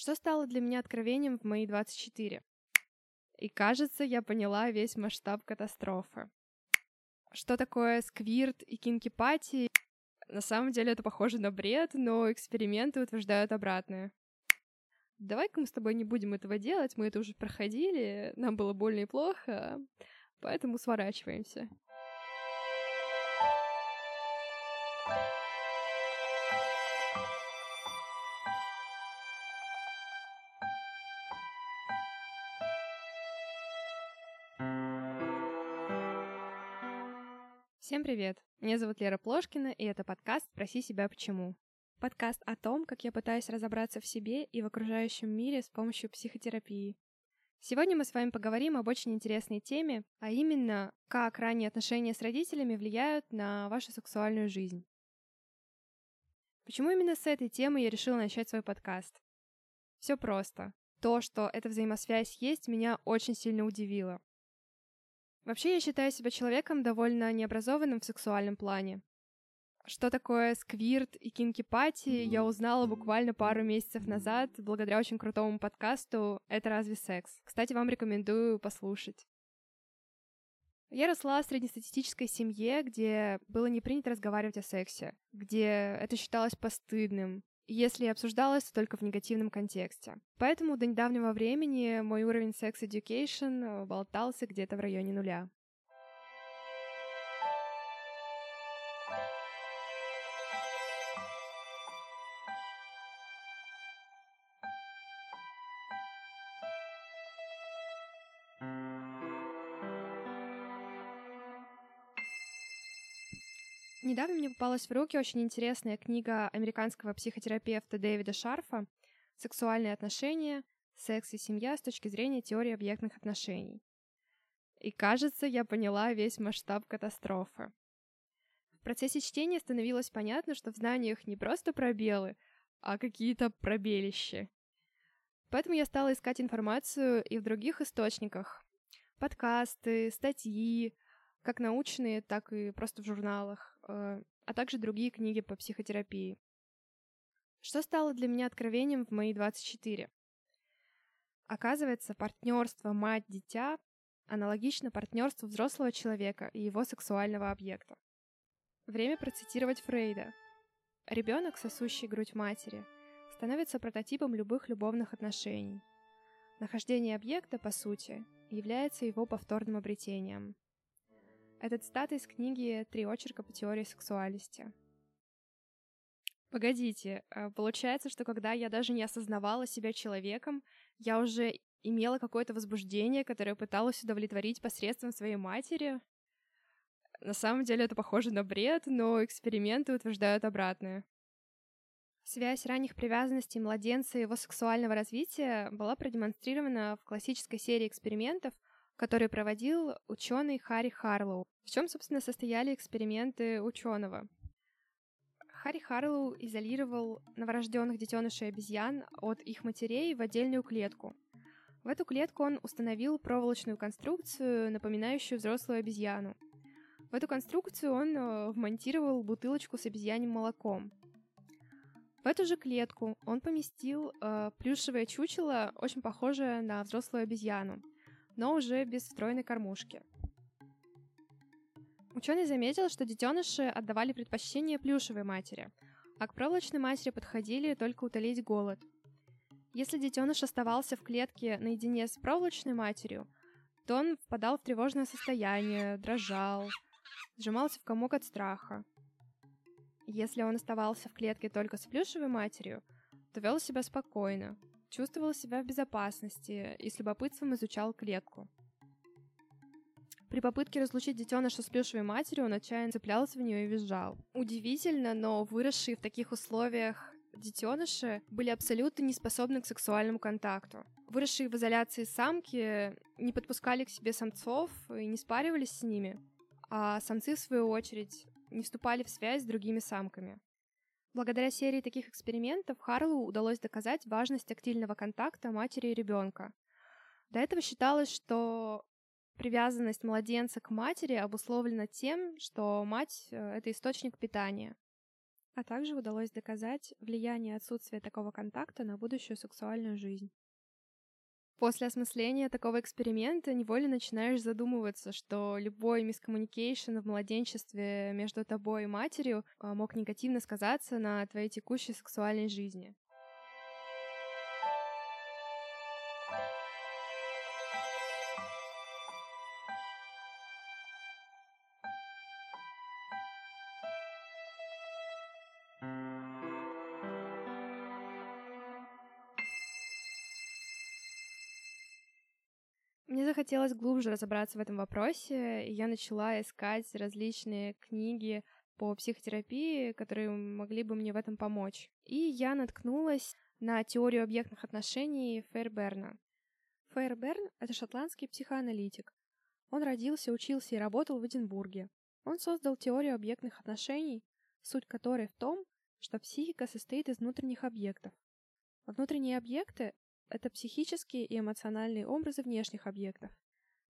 Что стало для меня откровением в мои 24? И кажется, я поняла весь масштаб катастрофы. Что такое сквирт и кинкипати? На самом деле это похоже на бред, но эксперименты утверждают обратное. Давай-ка мы с тобой не будем этого делать, мы это уже проходили, нам было больно и плохо, поэтому сворачиваемся. Привет! Меня зовут Лера Плошкина, и это подкаст «Спроси себя почему». Подкаст о том, как я пытаюсь разобраться в себе и в окружающем мире с помощью психотерапии. Сегодня мы с вами поговорим об очень интересной теме, а именно, как ранние отношения с родителями влияют на вашу сексуальную жизнь. Почему именно с этой темы я решила начать свой подкаст? Все просто. То, что эта взаимосвязь есть, меня очень сильно удивило. Вообще, я считаю себя человеком довольно необразованным в сексуальном плане. Что такое сквирт и кинкипати, я узнала буквально пару месяцев назад благодаря очень крутому подкасту «Это разве секс?». Кстати, вам рекомендую послушать. Я росла в среднестатистической семье, где было не принято разговаривать о сексе, где это считалось постыдным, если обсуждалось, то только в негативном контексте. Поэтому до недавнего времени мой уровень секс education болтался где-то в районе нуля. Недавно мне попалась в руки очень интересная книга американского психотерапевта Дэвида Шарфа «Сексуальные отношения, секс и семья с точки зрения теории объектных отношений». И кажется, я поняла весь масштаб катастрофы. В процессе чтения становилось понятно, что в знаниях не просто пробелы, а какие-то пробелища. Поэтому я стала искать информацию и в других источниках. Подкасты, статьи, как научные, так и просто в журналах, а также другие книги по психотерапии. Что стало для меня откровением в мои 24? Оказывается, партнерство мать-дитя аналогично партнерству взрослого человека и его сексуального объекта. Время процитировать Фрейда. Ребенок, сосущий грудь матери, становится прототипом любых любовных отношений. Нахождение объекта, по сути, является его повторным обретением – этот цитата из книги «Три очерка по теории сексуальности». Погодите, а получается, что когда я даже не осознавала себя человеком, я уже имела какое-то возбуждение, которое пыталась удовлетворить посредством своей матери? На самом деле это похоже на бред, но эксперименты утверждают обратное. Связь ранних привязанностей младенца и его сексуального развития была продемонстрирована в классической серии экспериментов — который проводил ученый Харри Харлоу. В чем, собственно, состояли эксперименты ученого? Харри Харлоу изолировал новорожденных детенышей обезьян от их матерей в отдельную клетку. В эту клетку он установил проволочную конструкцию, напоминающую взрослую обезьяну. В эту конструкцию он э, вмонтировал бутылочку с обезьяньим молоком. В эту же клетку он поместил э, плюшевое чучело, очень похожее на взрослую обезьяну – но уже без встроенной кормушки. Ученый заметил, что детеныши отдавали предпочтение плюшевой матери, а к проволочной матери подходили только утолить голод. Если детеныш оставался в клетке наедине с проволочной матерью, то он впадал в тревожное состояние, дрожал, сжимался в комок от страха. Если он оставался в клетке только с плюшевой матерью, то вел себя спокойно, чувствовал себя в безопасности и с любопытством изучал клетку. При попытке разлучить детеныша с плюшевой матерью он отчаянно цеплялся в нее и визжал. Удивительно, но выросшие в таких условиях детеныши были абсолютно не способны к сексуальному контакту. Выросшие в изоляции самки не подпускали к себе самцов и не спаривались с ними, а самцы, в свою очередь, не вступали в связь с другими самками. Благодаря серии таких экспериментов Харлу удалось доказать важность тактильного контакта матери и ребенка. До этого считалось, что привязанность младенца к матери обусловлена тем, что мать э, — это источник питания. а также удалось доказать влияние отсутствия такого контакта на будущую сексуальную жизнь. После осмысления такого эксперимента невольно начинаешь задумываться, что любой мискоммуникейшн в младенчестве между тобой и матерью а, мог негативно сказаться на твоей текущей сексуальной жизни. Захотелось глубже разобраться в этом вопросе, и я начала искать различные книги по психотерапии, которые могли бы мне в этом помочь. И я наткнулась на теорию объектных отношений Фейрберна. Фейрберн — это шотландский психоаналитик. Он родился, учился и работал в Эдинбурге. Он создал теорию объектных отношений, суть которой в том, что психика состоит из внутренних объектов. Внутренние объекты это психические и эмоциональные образы внешних объектов,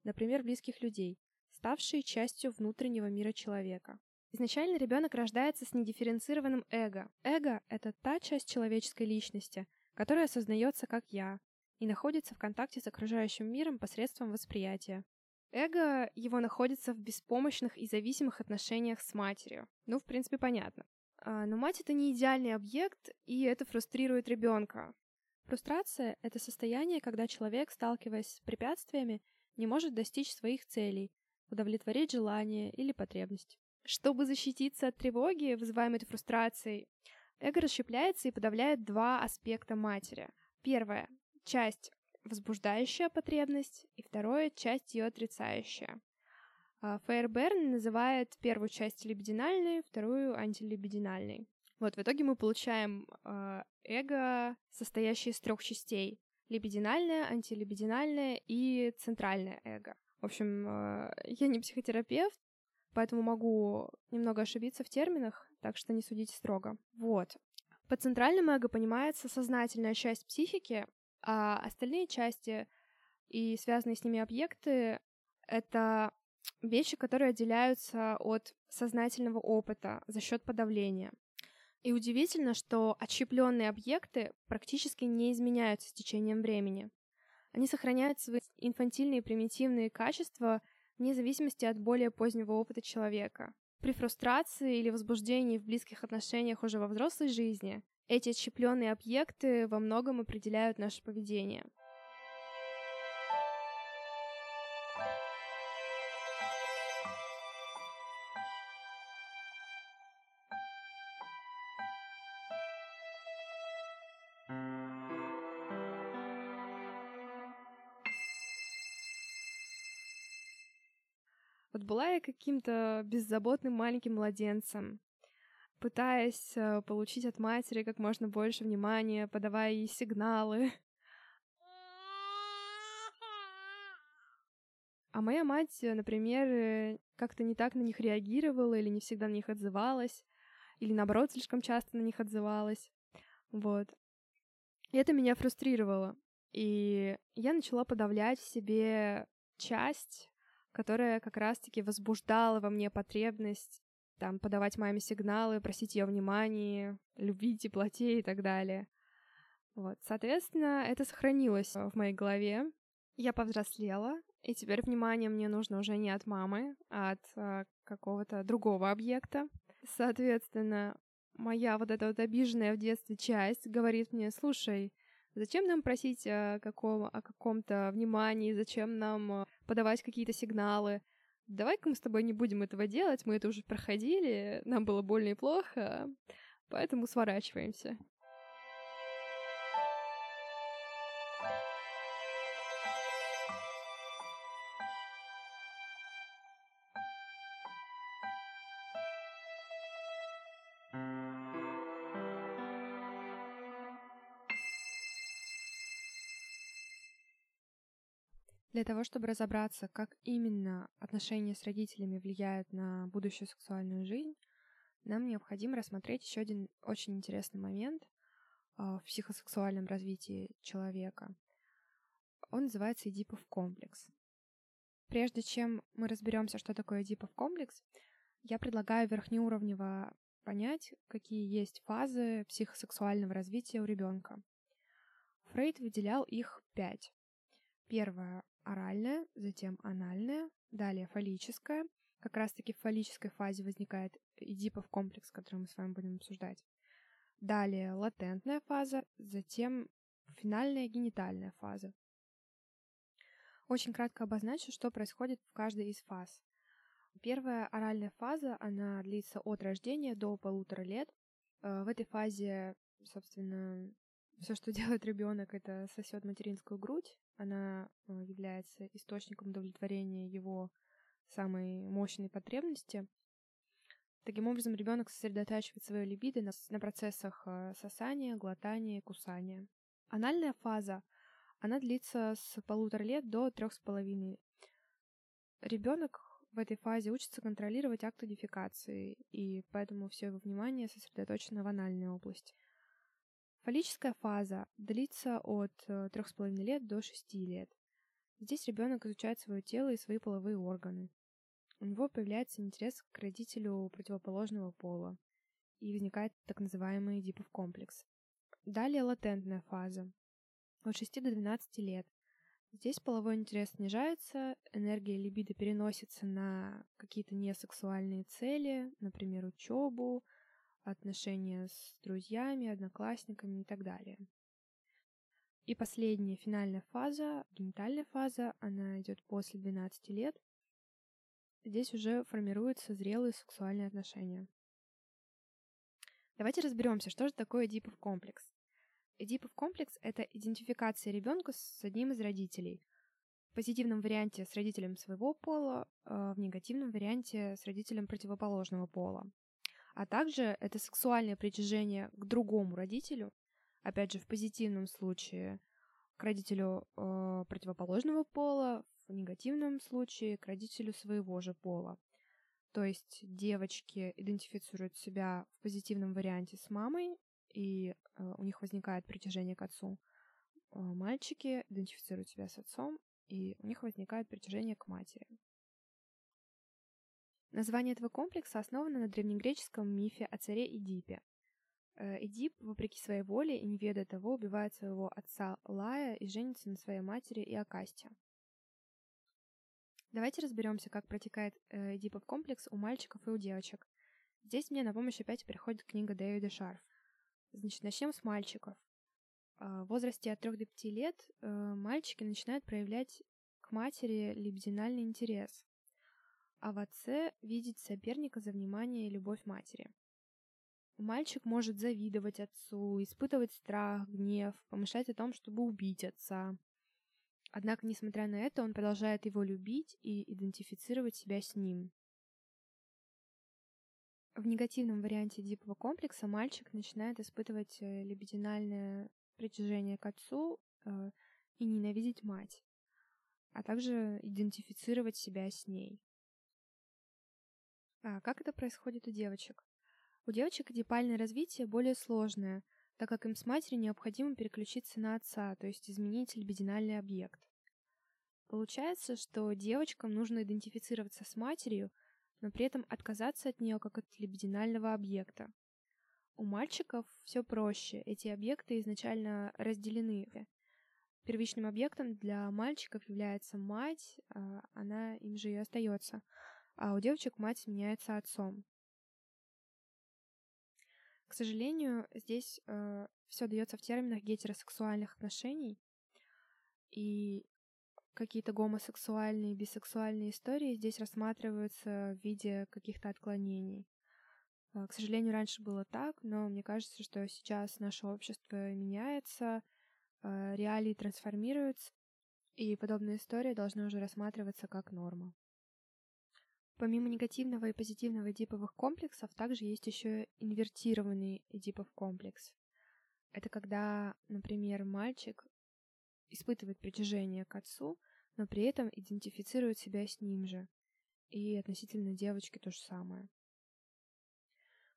например, близких людей, ставшие частью внутреннего мира человека. Изначально ребенок рождается с недифференцированным эго. Эго — это та часть человеческой личности, которая осознается как «я» и находится в контакте с окружающим миром посредством восприятия. Эго его находится в беспомощных и зависимых отношениях с матерью. Ну, в принципе, понятно. А, но мать — это не идеальный объект, и это фрустрирует ребенка. Фрустрация — это состояние, когда человек, сталкиваясь с препятствиями, не может достичь своих целей, удовлетворить желание или потребность. Чтобы защититься от тревоги, вызываемой фрустрацией, эго расщепляется и подавляет два аспекта матери. Первое — часть возбуждающая потребность, и второе — часть ее отрицающая. А, Фейерберн называет первую часть либидинальной, вторую антилибидинальной. Вот, в итоге мы получаем э, эго, состоящее из трех частей. Либидинальное, антилибидинальное и центральное эго. В общем, э, я не психотерапевт, поэтому могу немного ошибиться в терминах, так что не судите строго. Вот. Под центральным эго понимается сознательная часть психики, а остальные части и связанные с ними объекты — это вещи, которые отделяются от сознательного опыта за счет подавления. И удивительно, что отщепленные объекты практически не изменяются с течением времени. Они сохраняют свои инфантильные примитивные качества вне зависимости от более позднего опыта человека. При фрустрации или возбуждении в близких отношениях уже во взрослой жизни эти отщепленные объекты во многом определяют наше поведение. Была я каким-то беззаботным маленьким младенцем, пытаясь э, получить от матери как можно больше внимания, подавая ей сигналы. А моя мать, э, например, э, как-то не так на них реагировала или не всегда на них отзывалась, или наоборот слишком часто на них отзывалась. Вот. И это меня фрустрировало. И я начала подавлять в себе часть которая как раз-таки возбуждала во мне потребность там подавать маме сигналы, просить ее внимания, любить, теплоте и так далее. Вот, соответственно, это сохранилось в моей голове. Я повзрослела, и теперь внимание мне нужно уже не от мамы, а от а, какого-то другого объекта. Соответственно, моя вот эта вот обиженная в детстве часть говорит мне, слушай, Зачем нам просить о, каком, о каком-то внимании, зачем нам э, подавать какие-то сигналы? Давай-ка мы с тобой не будем этого делать, мы это уже проходили, нам было больно и плохо, поэтому сворачиваемся. Для того, чтобы разобраться, как именно отношения с родителями влияют на будущую сексуальную жизнь, нам необходимо рассмотреть еще один очень интересный момент а, в психосексуальном развитии человека. Он называется Эдипов комплекс. Прежде чем мы разберемся, что такое Эдипов комплекс, я предлагаю верхнеуровнево понять, какие есть фазы психосексуального развития у ребенка. Фрейд выделял их пять. Первая — оральная, затем анальная, далее фаллическая. Как раз-таки в фаллической фазе возникает Эдипов комплекс, который мы с вами будем обсуждать. Далее латентная фаза, затем финальная генитальная фаза. Очень кратко обозначу, что происходит в каждой из фаз. Первая оральная фаза, она длится от рождения до полутора лет. Э, в этой фазе, собственно, все, что делает ребенок, это сосет материнскую грудь. Она э, является источником удовлетворения его самой мощной потребности. Таким образом, ребенок сосредотачивает свое либидо на, на процессах э, сосания, глотания, кусания. Анальная фаза, она длится с полутора лет до трех с половиной. Ребенок в этой фазе учится контролировать акты дефекации, и поэтому все его внимание сосредоточено в анальной области. Фаллическая фаза длится от э, трех с половиной лет до шести лет. Здесь ребенок изучает свое тело и свои половые органы. У него появляется интерес к родителю противоположного пола, и возникает так называемый Эдипов комплекс. Далее латентная фаза. От 6 до 12 лет. Здесь половой интерес снижается, энергия либидо переносится на какие-то несексуальные цели, например, учебу, отношения с друзьями, одноклассниками и так далее. И последняя финальная фаза, генитальная фаза, она идет после 12 лет. Здесь уже формируются зрелые сексуальные отношения. Давайте разберемся, что же такое Эдипов комплекс. Эдипов комплекс — это идентификация ребенка с одним из родителей. В позитивном варианте с родителем своего пола, а в негативном варианте с родителем противоположного пола. А также это сексуальное притяжение к другому родителю, опять же, в позитивном случае к родителю э, противоположного пола, в негативном случае к родителю своего же пола. То есть девочки идентифицируют себя в позитивном варианте с мамой, и э, у них возникает притяжение к отцу. Э, мальчики идентифицируют себя с отцом, и у них возникает притяжение к матери. Название этого комплекса основано на древнегреческом мифе о царе Эдипе. Э, Эдип, вопреки своей воле и не ведая того, убивает своего отца Лая и женится на своей матери Иокасте. Давайте разберемся, как протекает Эдипов комплекс у мальчиков и у девочек. Здесь мне на помощь опять приходит книга Дэвида Шарф. Значит, начнем с мальчиков. А, в возрасте от 3 до 5 лет э, мальчики начинают проявлять к матери либидинальный интерес, а в отце видеть соперника за внимание и любовь матери. Мальчик может завидовать отцу, испытывать страх, гнев, помышлять о том, чтобы убить отца. Однако, несмотря на это, он продолжает его любить и идентифицировать себя с ним. В негативном варианте дипового комплекса мальчик начинает испытывать э, либидинальное притяжение к отцу э, и ненавидеть мать, а также идентифицировать себя с ней. А как это происходит у девочек? У девочек эдипальное развитие более сложное, так как им с матерью необходимо переключиться на отца, то есть изменить либидинальный объект. Получается, что девочкам нужно идентифицироваться с матерью – но при этом отказаться от нее как от либидинального объекта. У мальчиков все проще, эти объекты изначально разделены. Первичным объектом для мальчиков является мать, а она им же и остается, а у девочек мать меняется отцом. К сожалению, здесь э, все дается в терминах гетеросексуальных отношений, и какие-то гомосексуальные, бисексуальные истории здесь рассматриваются в виде каких-то отклонений. А, к сожалению, раньше было так, но мне кажется, что сейчас наше общество меняется, а, реалии трансформируются, и подобные истории должны уже рассматриваться как норма. Помимо негативного и позитивного эдиповых комплексов, также есть еще инвертированный эдипов комплекс. Это когда, например, мальчик испытывает притяжение к отцу, но при этом идентифицирует себя с ним же. И относительно девочки то же самое.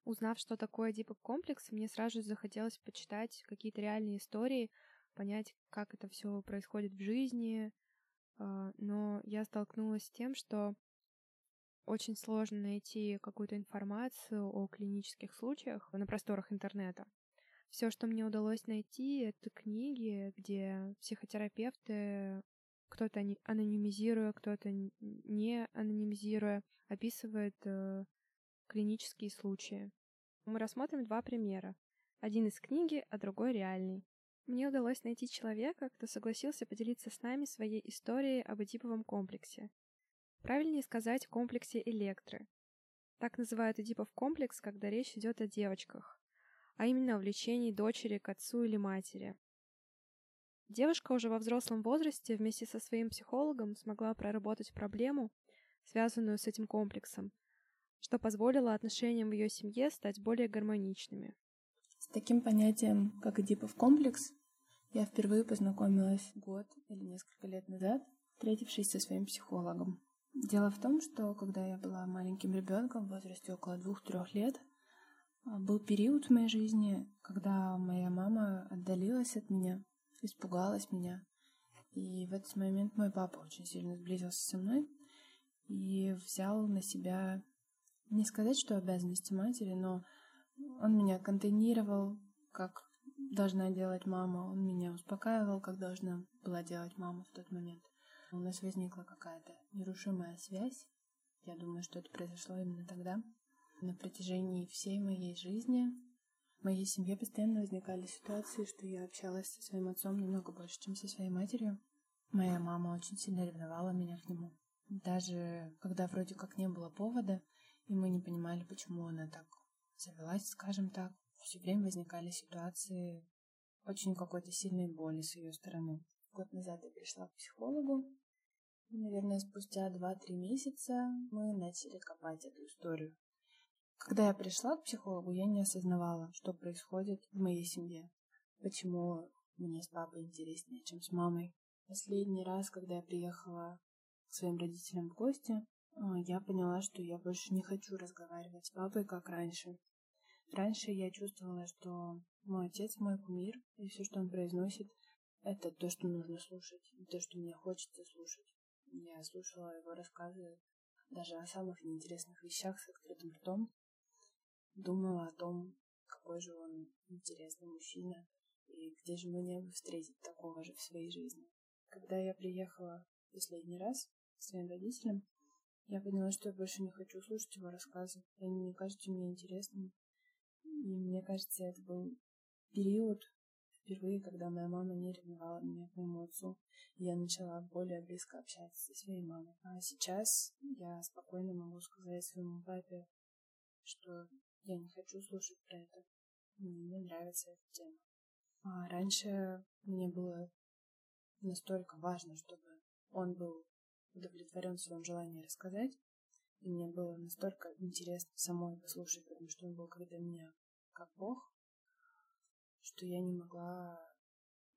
Узнав, что такое дипок-комплекс, мне сразу же захотелось почитать какие-то реальные истории, понять, как это все происходит в жизни, а, но я столкнулась с тем, что очень сложно найти какую-то информацию о клинических случаях на просторах интернета. Все, что мне удалось найти, это книги, где психотерапевты, кто-то анонимизируя, кто-то не анонимизируя, описывает э, клинические случаи. Мы рассмотрим два примера. Один из книги, а другой реальный. Мне удалось найти человека, кто согласился поделиться с нами своей историей об Эдиповом комплексе. Правильнее сказать комплексе Электры. Так называют Эдипов комплекс, когда речь идет о девочках, а именно о влечении дочери к отцу или матери. Девушка уже во взрослом возрасте вместе со своим психологом смогла проработать проблему, связанную с этим комплексом, что позволило отношениям в ее семье стать более гармоничными. С таким понятием, как Эдипов комплекс, я впервые познакомилась год или несколько лет назад, встретившись со своим психологом. Дело в том, что когда я была маленьким ребенком в возрасте около двух-трех лет, а, был период в моей жизни, когда моя мама отдалилась от меня, испугалась меня. И в этот момент мой папа очень сильно сблизился со мной и взял на себя, не сказать, что обязанности матери, но он меня контейнировал, как должна делать мама, он меня успокаивал, как должна была делать мама в тот момент. У нас возникла какая-то нерушимая связь. Я думаю, что это произошло именно тогда. На протяжении всей моей жизни в моей семье постоянно возникали ситуации, что я общалась со своим отцом намного больше, чем со своей матерью. Моя мама очень сильно ревновала меня к нему. Даже когда вроде как не было повода, и мы не понимали, почему она так завелась, скажем так, все время возникали ситуации очень какой-то сильной боли с ее стороны. Год назад я пришла к психологу, Наверное, спустя 2-3 месяца мы начали копать эту историю. Когда я пришла к психологу, я не осознавала, что происходит в моей семье. Почему мне с папой интереснее, чем с мамой. Последний раз, когда я приехала к своим родителям в гости, а, я поняла, что я больше не хочу разговаривать с папой, как раньше. Раньше я чувствовала, что мой отец мой кумир, и все, что он произносит, это то, что нужно слушать, и то, что мне хочется слушать. Я слушала его рассказы даже о самых неинтересных вещах с открытым ртом. Думала о том, какой же он интересный мужчина, и где же мне бы встретить такого же в своей жизни. Когда я приехала последний раз к своим родителям, я поняла, что я больше не хочу слушать его рассказы. Они не кажутся мне интересными. И мне кажется, это был период, Впервые, когда моя мама не ревновала меня к моему отцу, я начала более близко общаться со своей мамой. А сейчас я спокойно могу сказать своему папе, что я не хочу слушать про это. Мне не нравится эта тема. А раньше мне было настолько важно, чтобы он был удовлетворен в своем желании рассказать. И мне было настолько интересно самой послушать, потому что он был когда меня как Бог, что я не могла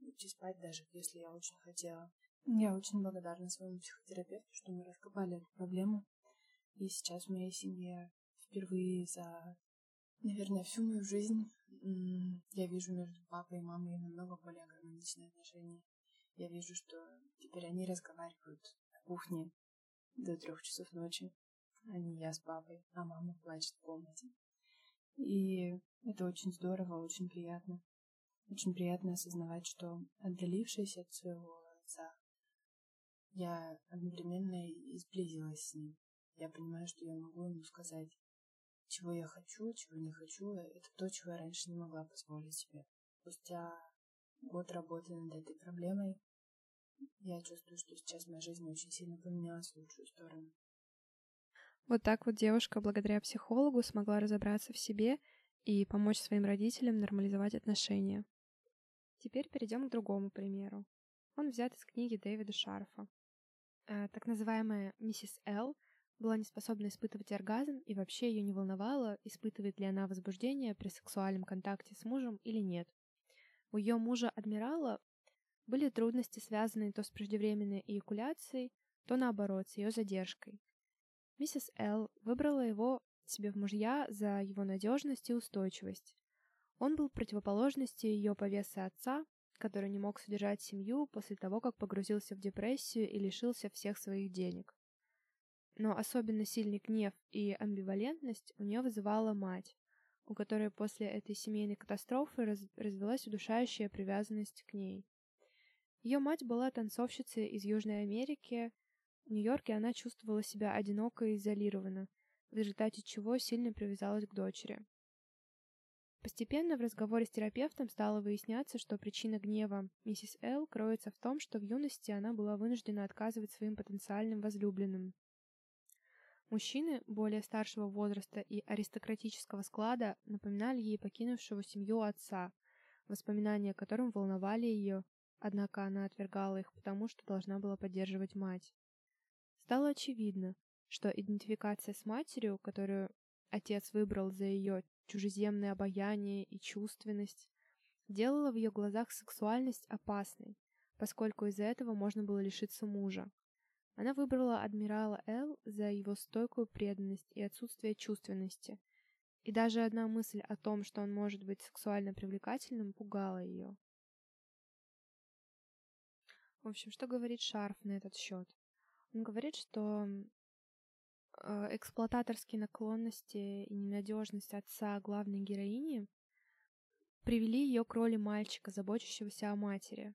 идти спать, даже если я очень хотела. Я очень благодарна своему психотерапевту, что мы раскопали эту проблему. И сейчас в моей семье впервые за, наверное, всю мою жизнь я вижу между папой и мамой намного более гармоничные отношения. Я вижу, что теперь они разговаривают на кухне до трех часов ночи, а не я с папой, а мама плачет в комнате. И это очень здорово, очень приятно. Очень приятно осознавать, что отдалившись от своего отца, я одновременно и сблизилась с ним. Я понимаю, что я могу ему сказать, чего я хочу, чего не хочу. Это то, чего я раньше не могла позволить себе. Спустя год работы над этой проблемой, я чувствую, что сейчас моя жизнь очень сильно поменялась в лучшую сторону. Вот так вот девушка благодаря психологу смогла разобраться в себе и помочь своим родителям нормализовать отношения. Теперь перейдем к другому примеру. Он взят из книги Дэвида Шарфа. Э, так называемая миссис Л была не способна испытывать оргазм, и вообще ее не волновало, испытывает ли она возбуждение при сексуальном контакте с мужем или нет. У ее мужа-адмирала были трудности, связанные то с преждевременной эякуляцией, то наоборот, с ее задержкой. Миссис Л выбрала его себе в мужья за его надежность и устойчивость. Он был противоположностью ее повеса отца, который не мог содержать семью после того, как погрузился в депрессию и лишился всех своих денег. Но особенно сильный гнев и амбивалентность у нее вызывала мать, у которой после этой семейной катастрофы раз развелась удушающая привязанность к ней. Ее мать была танцовщицей из Южной Америки. В Нью-Йорке она чувствовала себя одиноко и изолированно, в результате чего сильно привязалась к дочери. Постепенно в разговоре с терапевтом стало выясняться, что причина гнева миссис Эл кроется в том, что в юности она была вынуждена отказывать своим потенциальным возлюбленным. Мужчины более старшего возраста и аристократического склада напоминали ей покинувшего семью отца, воспоминания о котором волновали ее, однако она отвергала их потому, что должна была поддерживать мать. Стало очевидно, что идентификация с матерью, которую отец выбрал за ее чужеземное обаяние и чувственность, делала в ее глазах сексуальность опасной, поскольку из-за этого можно было лишиться мужа. Она выбрала адмирала Эл за его стойкую преданность и отсутствие чувственности, и даже одна мысль о том, что он может быть сексуально привлекательным, пугала ее. В общем, что говорит Шарф на этот счет? Он говорит, что эксплуататорские наклонности и ненадежность отца главной героини привели ее к роли мальчика, заботящегося о матери.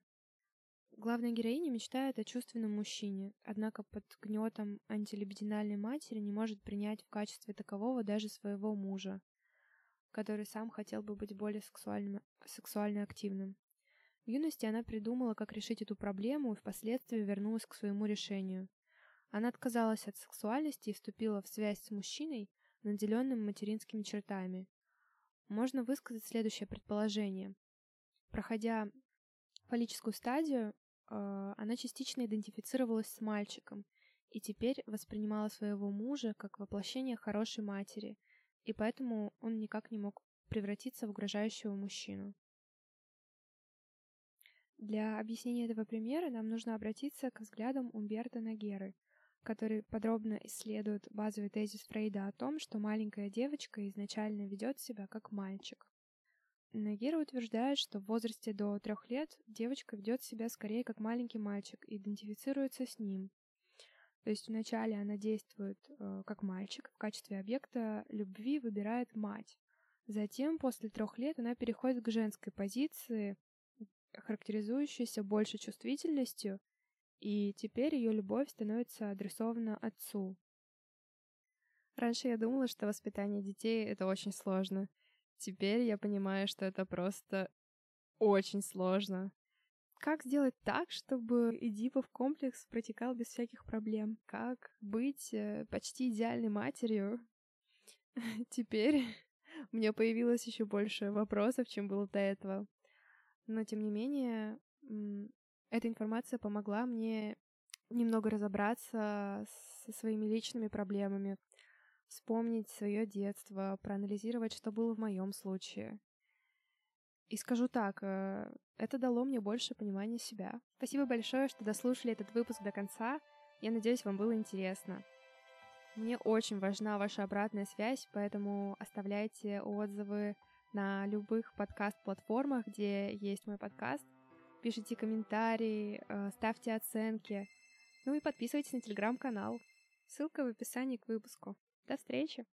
Главная героиня мечтает о чувственном мужчине, однако под гнетом антилибидинальной матери не может принять в качестве такового даже своего мужа, который сам хотел бы быть более сексуальным, сексуально активным. В юности она придумала, как решить эту проблему и впоследствии вернулась к своему решению – она отказалась от сексуальности и вступила в связь с мужчиной, наделенным материнскими чертами. Можно высказать следующее предположение. Проходя фаллическую стадию, э, она частично идентифицировалась с мальчиком и теперь воспринимала своего мужа как воплощение хорошей матери, и поэтому он никак не мог превратиться в угрожающего мужчину. Для объяснения этого примера нам нужно обратиться к взглядам Умберто Нагеры – который подробно исследует базовый тезис Фрейда о том, что маленькая девочка изначально ведет себя как мальчик. Нагира утверждает, что в возрасте до трех лет девочка ведет себя скорее как маленький мальчик и идентифицируется с ним. То есть вначале она действует э, как мальчик, в качестве объекта любви выбирает мать. Затем, после трех лет, она переходит к женской позиции, характеризующейся больше чувствительностью и теперь ее любовь становится адресована отцу. Раньше я думала, что воспитание детей — это очень сложно. Теперь я понимаю, что это просто очень сложно. Как сделать так, чтобы Эдипов комплекс протекал без всяких проблем? Как быть э, почти идеальной матерью? Теперь у меня появилось еще больше вопросов, чем было до этого. Но, тем не менее, эта информация помогла мне немного разобраться со своими личными проблемами, вспомнить свое детство, проанализировать, что было в моем случае. И скажу так, э, это дало мне больше понимания себя. Спасибо большое, что дослушали этот выпуск до конца. Я надеюсь, вам было интересно. Мне очень важна ваша обратная связь, поэтому оставляйте отзывы на любых подкаст-платформах, где есть мой подкаст — пишите комментарии, э, ставьте оценки. Ну и подписывайтесь на телеграм-канал. Ссылка в описании к выпуску. До встречи!